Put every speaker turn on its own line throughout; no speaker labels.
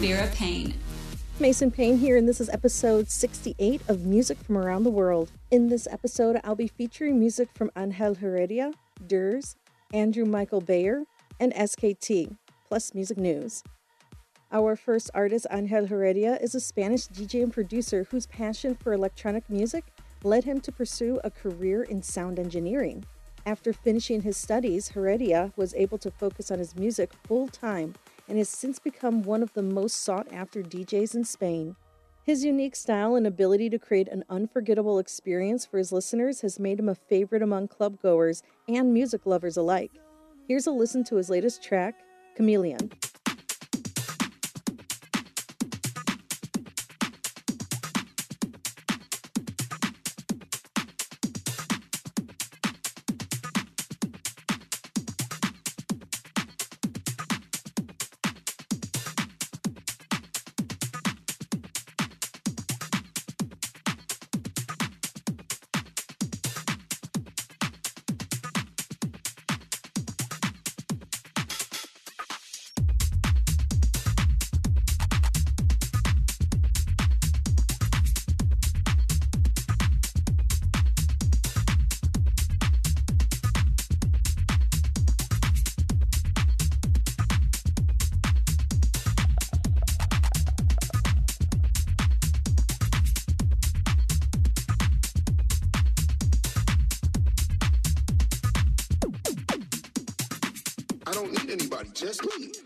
Vera Paine.
Mason Paine here, and this is episode 68 of Music from Around the World. In this episode, I'll be featuring music from Angel Heredia, Durs, Andrew Michael Bayer, and SKT, plus music news. Our first artist, Angel Heredia, is a Spanish DJ and producer whose passion for electronic music led him to pursue a career in sound engineering. After finishing his studies, Heredia was able to focus on his music full time and has since become one of the most sought after DJs in Spain. His unique style and ability to create an unforgettable experience for his listeners has made him a favorite among club goers and music lovers alike. Here's a listen to his latest track,
Kameleon. Just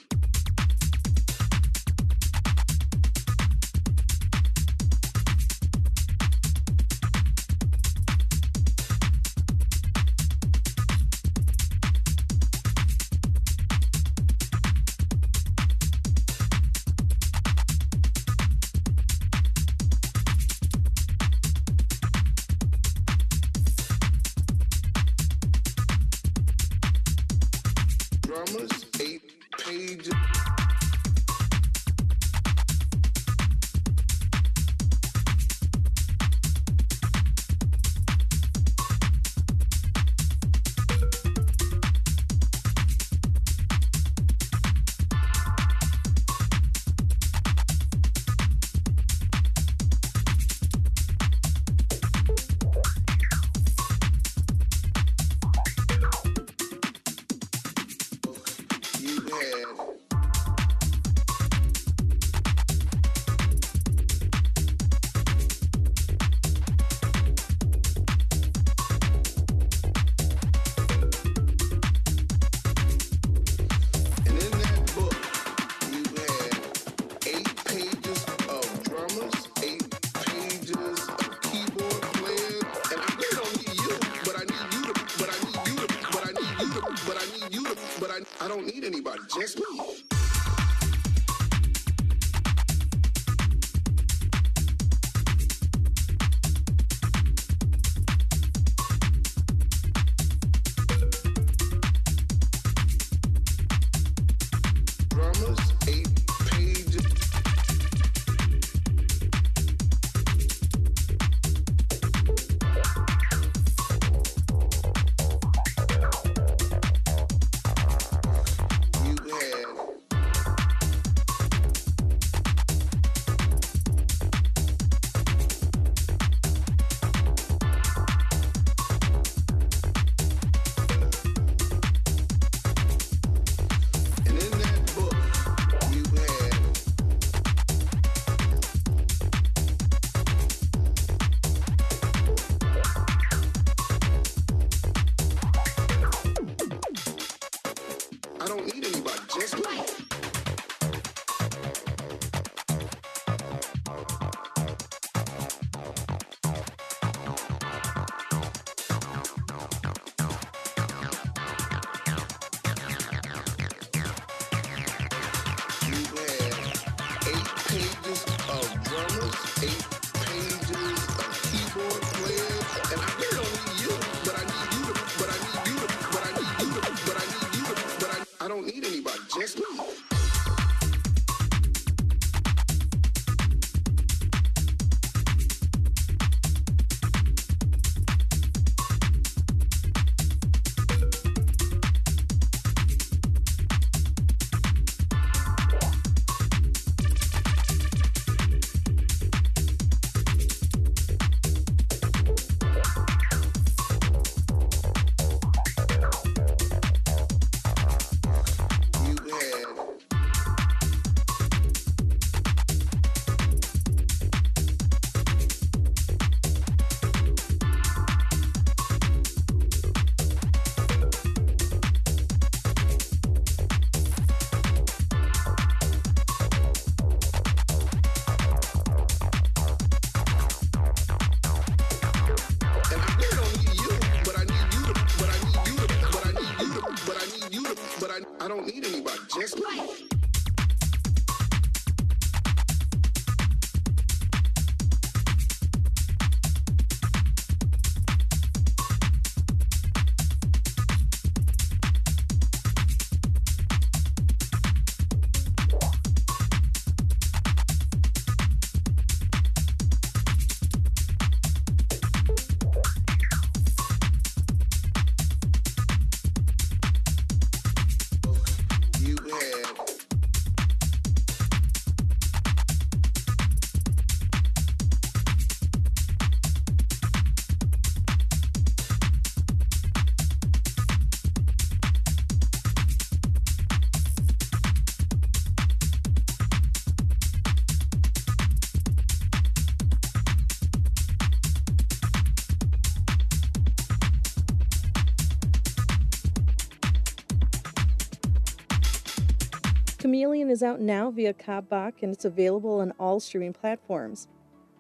is out now via Kabbak and it's available on all streaming platforms.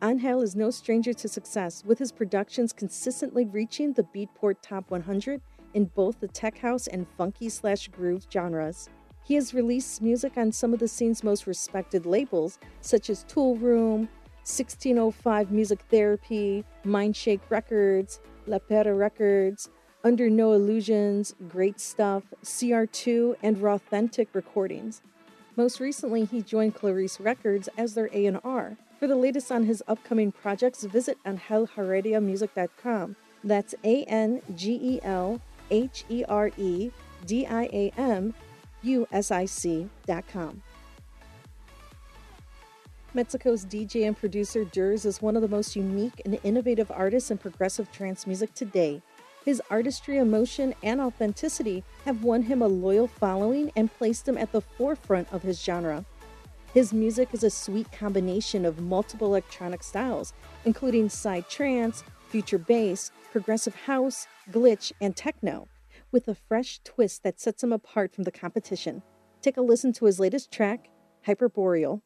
Angel is no stranger to success, with his productions consistently reaching the Beatport Top 100 in both the tech house and funky slash groove genres. He has released music on some of the scene's most respected labels, such as Toolroom, 1605 Music Therapy, Mindshake Records, La Pera Records, Under No Illusions, Great Stuff, CR2, and Rawthentic Recordings. Most recently, he joined Clarice Records as their A&R. For the latest on his upcoming projects, visit angelherediamusic.com. That's A N G E L H E R E D I A M U S I C.com. Mexico's DJ and producer Durs is one of the most unique and innovative artists in progressive trance music today. His artistry, emotion, and authenticity have won him a loyal following and placed him at the forefront of his genre. His music is a sweet combination of multiple electronic styles, including psytrance, future bass, progressive house, glitch, and techno, with a fresh twist that sets him apart from the competition. Take a listen to his latest track, Hyperboreal.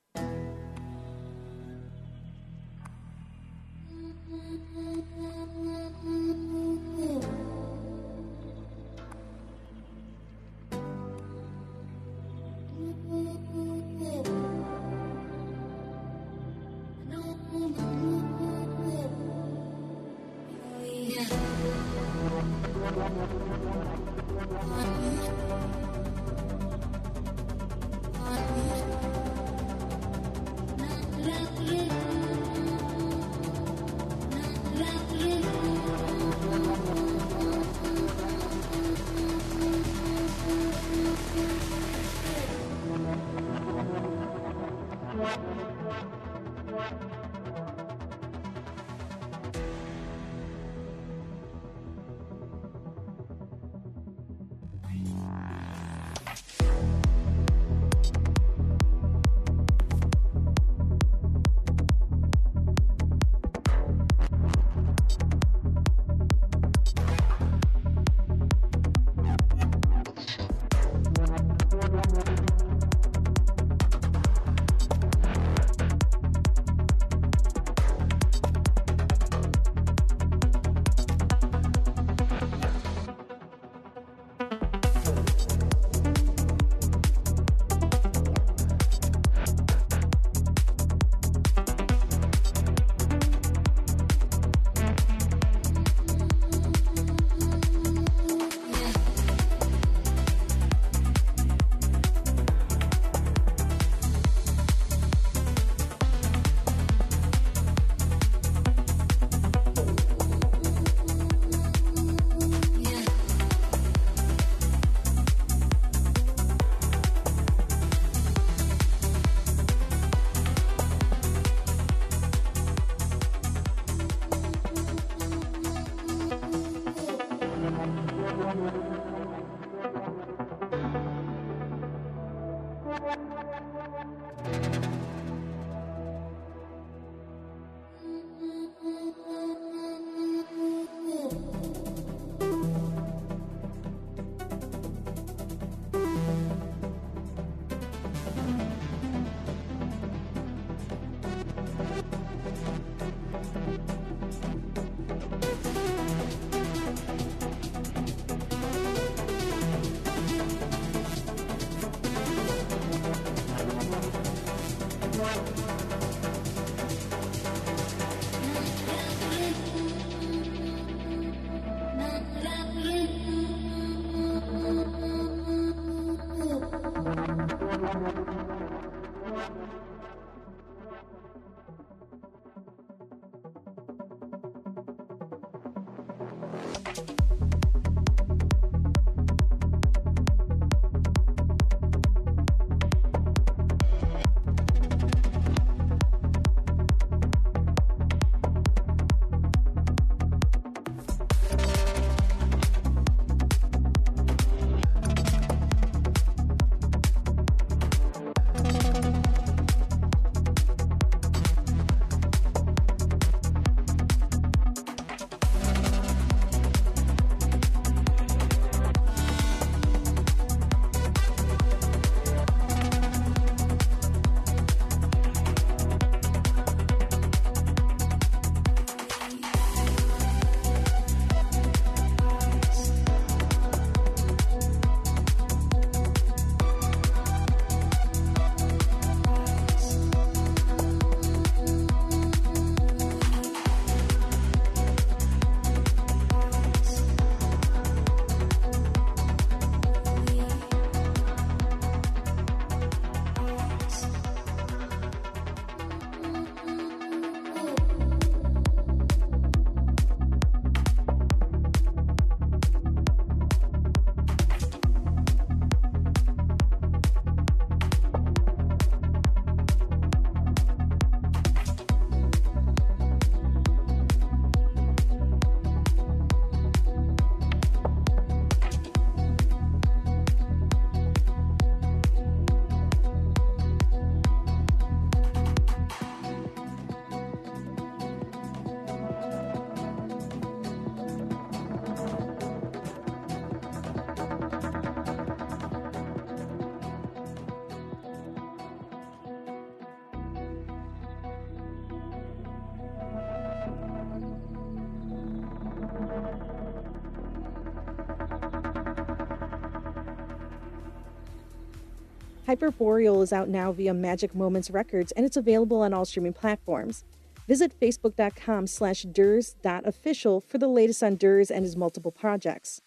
Hyperboreal is out now via Magic Moments Records and it's available on all streaming platforms. Visit facebook.com slash durs.official for the latest on Durs and his multiple projects.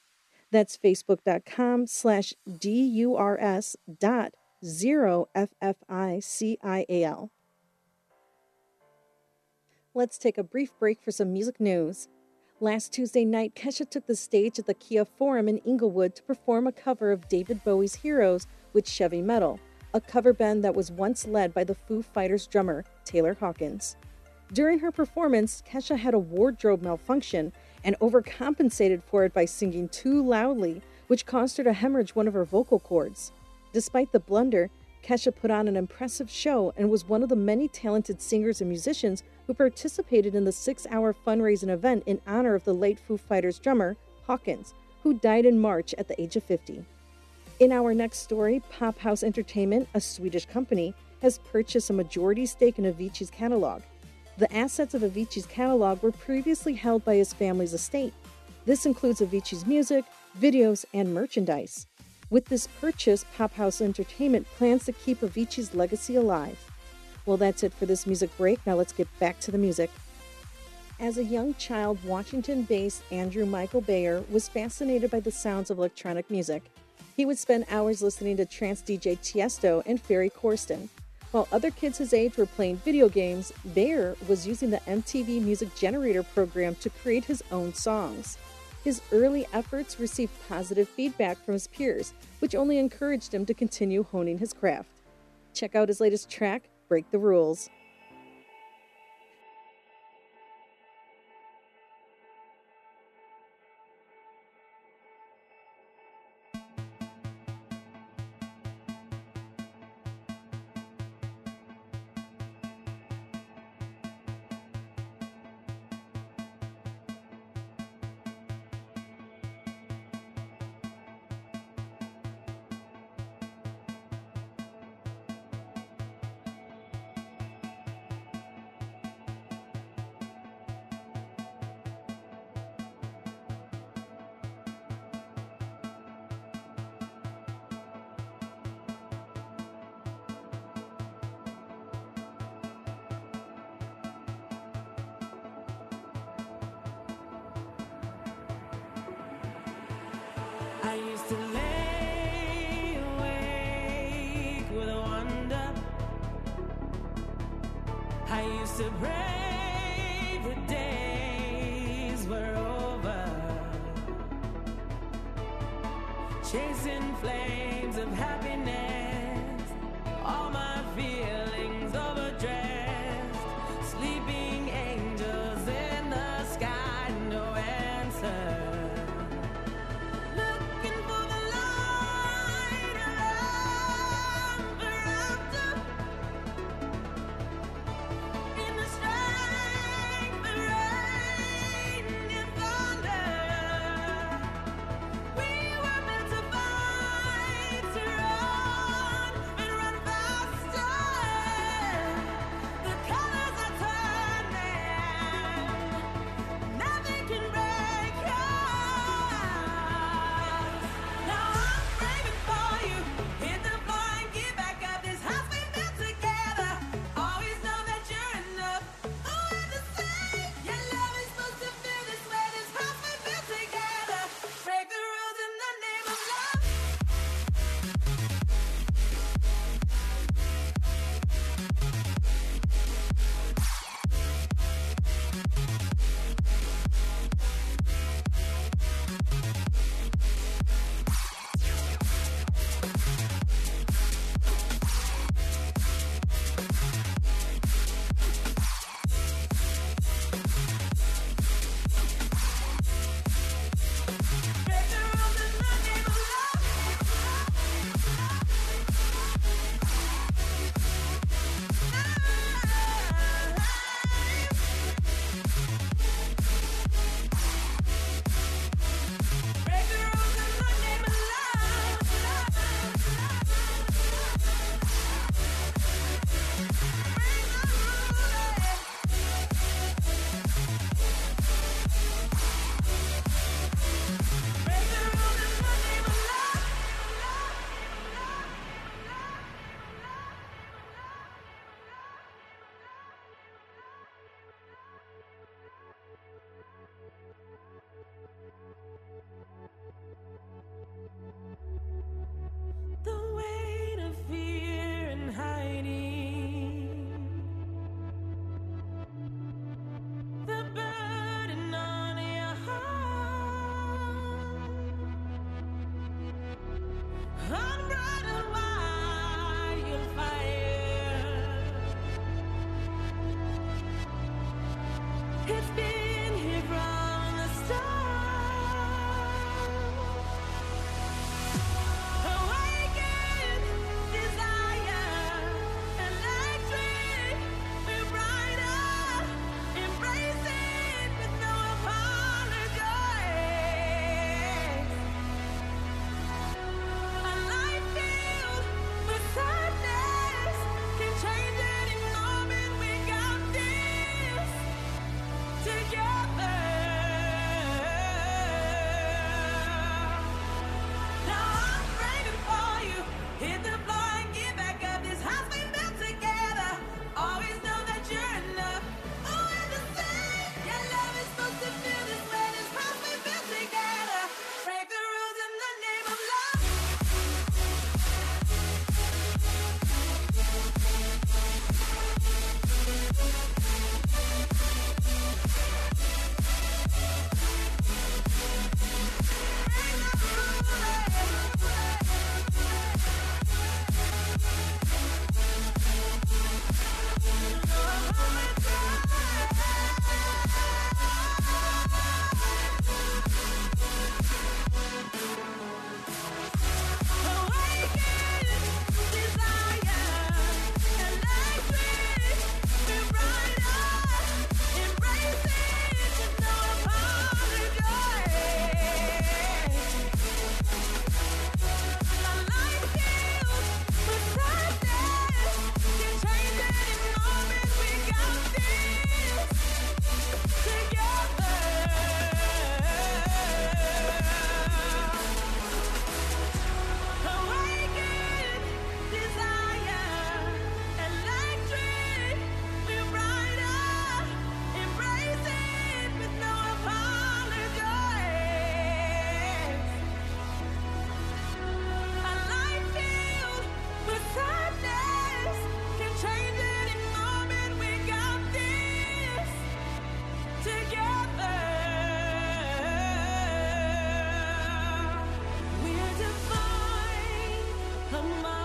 That's facebook.com slash D-U-R-S dot zero F-F-I-C-I-A-L. Let's take a brief break for some music news. Last Tuesday night, Kesha took the stage at the Kia Forum in Inglewood to perform a cover of David Bowie's Heroes with Chevy Metal, a cover band that was once led by the Foo Fighters drummer Taylor Hawkins. During her performance, Kesha had a wardrobe malfunction and overcompensated for it by singing too loudly, which caused her to hemorrhage one of her vocal cords. Despite the blunder, Kesha put on an impressive show and was one of the many talented singers and musicians who participated in the six hour fundraising event in honor of the late Foo Fighters drummer, Hawkins, who died in March at the age of 50. In our next story, Pop House Entertainment, a Swedish company, has purchased a majority stake in Avicii's catalog. The assets of Avicii's catalog were previously held by his family's estate. This includes Avicii's music, videos, and merchandise. With this purchase, Pop House Entertainment plans to keep Avicii's legacy alive. Well, that's it for this music break. Now let's get back to the music. As a young child, Washington based Andrew Michael Bayer was fascinated by the sounds of electronic music. He would spend hours listening to trance DJ Tiesto and Ferry Corsten. While other kids his age were playing video games, Bayer was using the MTV Music Generator program to create his own songs. His early efforts received positive feedback from his peers, which only encouraged him to continue honing his craft. Check out his latest track, Break the Rules.
I used to pray the days were over. Chasing flames of happiness.
I'm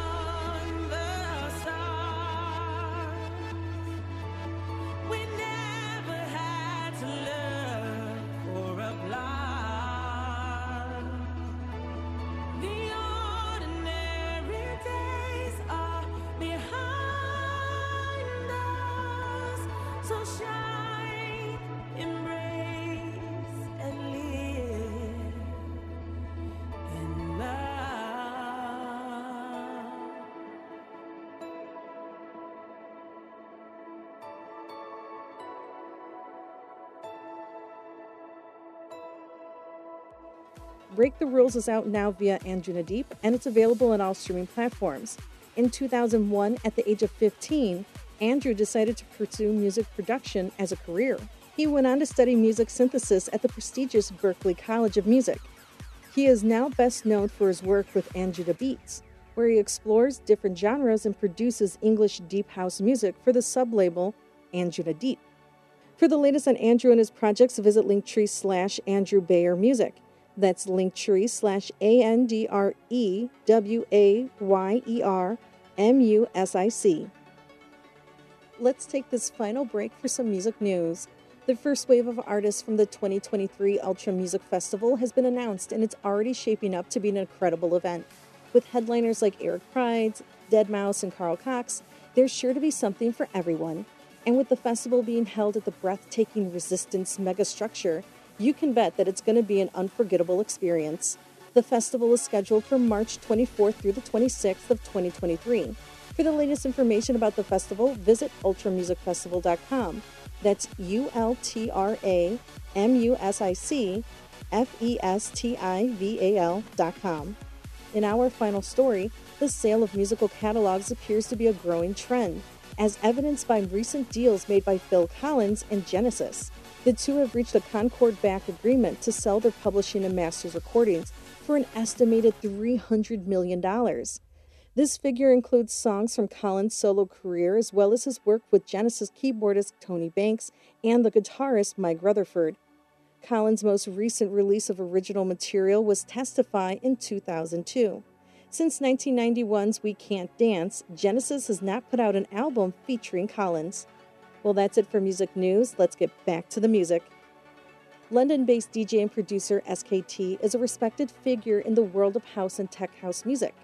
Break the Rules is out now via Anjunadeep, and it's available on all streaming platforms. In 2001, at the age of 15, Andrew decided to pursue music production as a career. He went on to study music synthesis at the prestigious Berklee College of Music. He is now best known for his work with Anjunabeats, where he explores different genres and produces English deep house music for the sub-label Anjunadeep. For the latest on Andrew and his projects, visit linktree slash Andrew Bayer Music. That's linktree slash A N D R E W A Y E R M U S I C. Let's take this final break for some music news. The first wave of artists from the 2023 Ultra Music Festival has been announced, and it's already shaping up to be an incredible event. With headliners like Eric Prydz, Deadmau5, and Carl Cox, there's sure to be something for everyone. And with the festival being held at the breathtaking Resistance megastructure, you can bet that it's going to be an unforgettable experience. The festival is scheduled for March 24th through the 26th of 2023. For the latest information about the festival, visit ultramusicfestival.com. That's U L T R A M U S I C F E S T I V A L.com. In our final story, the sale of musical catalogs appears to be a growing trend, as evidenced by recent deals made by Phil Collins and Genesis. The two have reached a Concord back agreement to sell their publishing and masters recordings for an estimated $300 million. This figure includes songs from Collins' solo career as well as his work with Genesis keyboardist Tony Banks and the guitarist Mike Rutherford. Collins' most recent release of original material was Testify in 2002. Since 1991's We Can't Dance, Genesis has not put out an album featuring Collins. Well, that's it for music news. Let's get back to the music. London based DJ and producer SKT is a respected figure in the world of house and tech house music.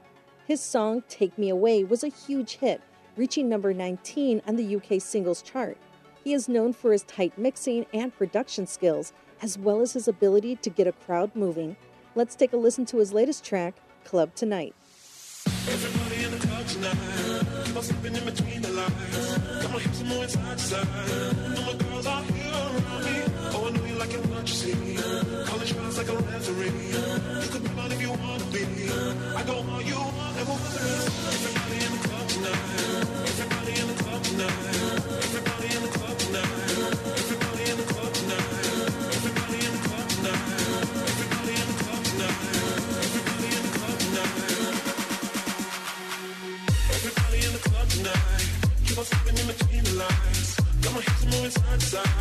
His song Take Me Away was a huge hit, reaching number 19 on the UK singles chart. He is known for his tight mixing and production skills, as well as his ability to get a crowd moving. Let's take a listen to his latest track, Club
Tonite. On slipping in between the lines. Got my hips moving side to side. And my girls are here around me. Oh, I know you like it, what you see. Calling shots like a referee. You could be mine if you wanna be. I go all you want and we'll. Everybody in the club tonight. Everybody in the club tonight. Slipping in between the lines. Got my hips moving side to side.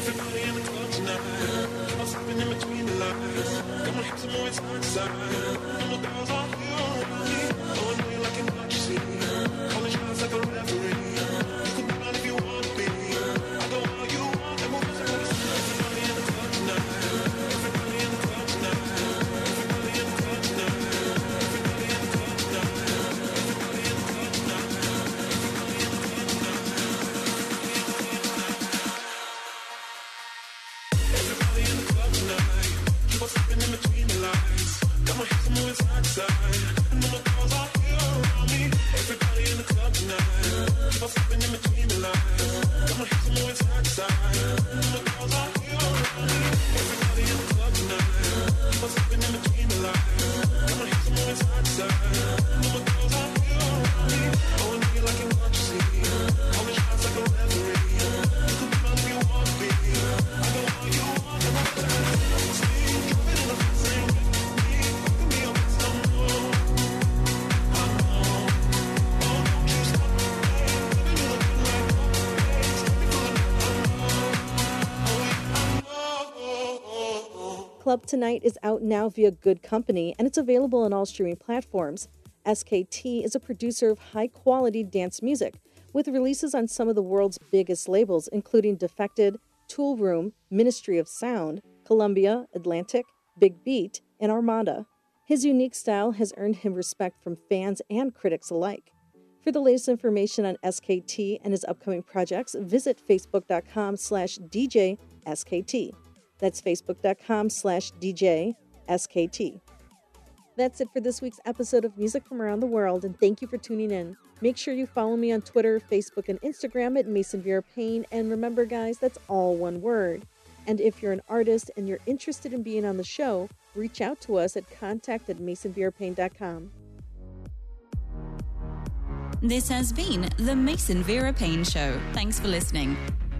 Everybody in the club tonight. On slipping in between the lines. Got my hips moving side to side. My girls
Tonite is out now via Good Company and it's available on all streaming platforms. SKT is a producer of high quality dance music with releases on some of the world's biggest labels, including Defected, Toolroom, Ministry of Sound, Columbia, Atlantic, Big Beat, and Armada. His unique style has earned him respect from fans and critics alike. For the latest information on SKT and his upcoming projects, visit facebook.com slash DJ SKT. That's facebook.com slash DJ SKT. That's it for this week's episode of Music from Around the World, and thank you for tuning in. Make sure you follow me on Twitter, Facebook, and Instagram at Mason Vera Paine. And remember, guys, that's all one word. And if you're an artist and you're interested in being on the show, reach out to us at contact at masonverapayne.com.
This has been the Mason Vera Paine Show. Thanks for listening.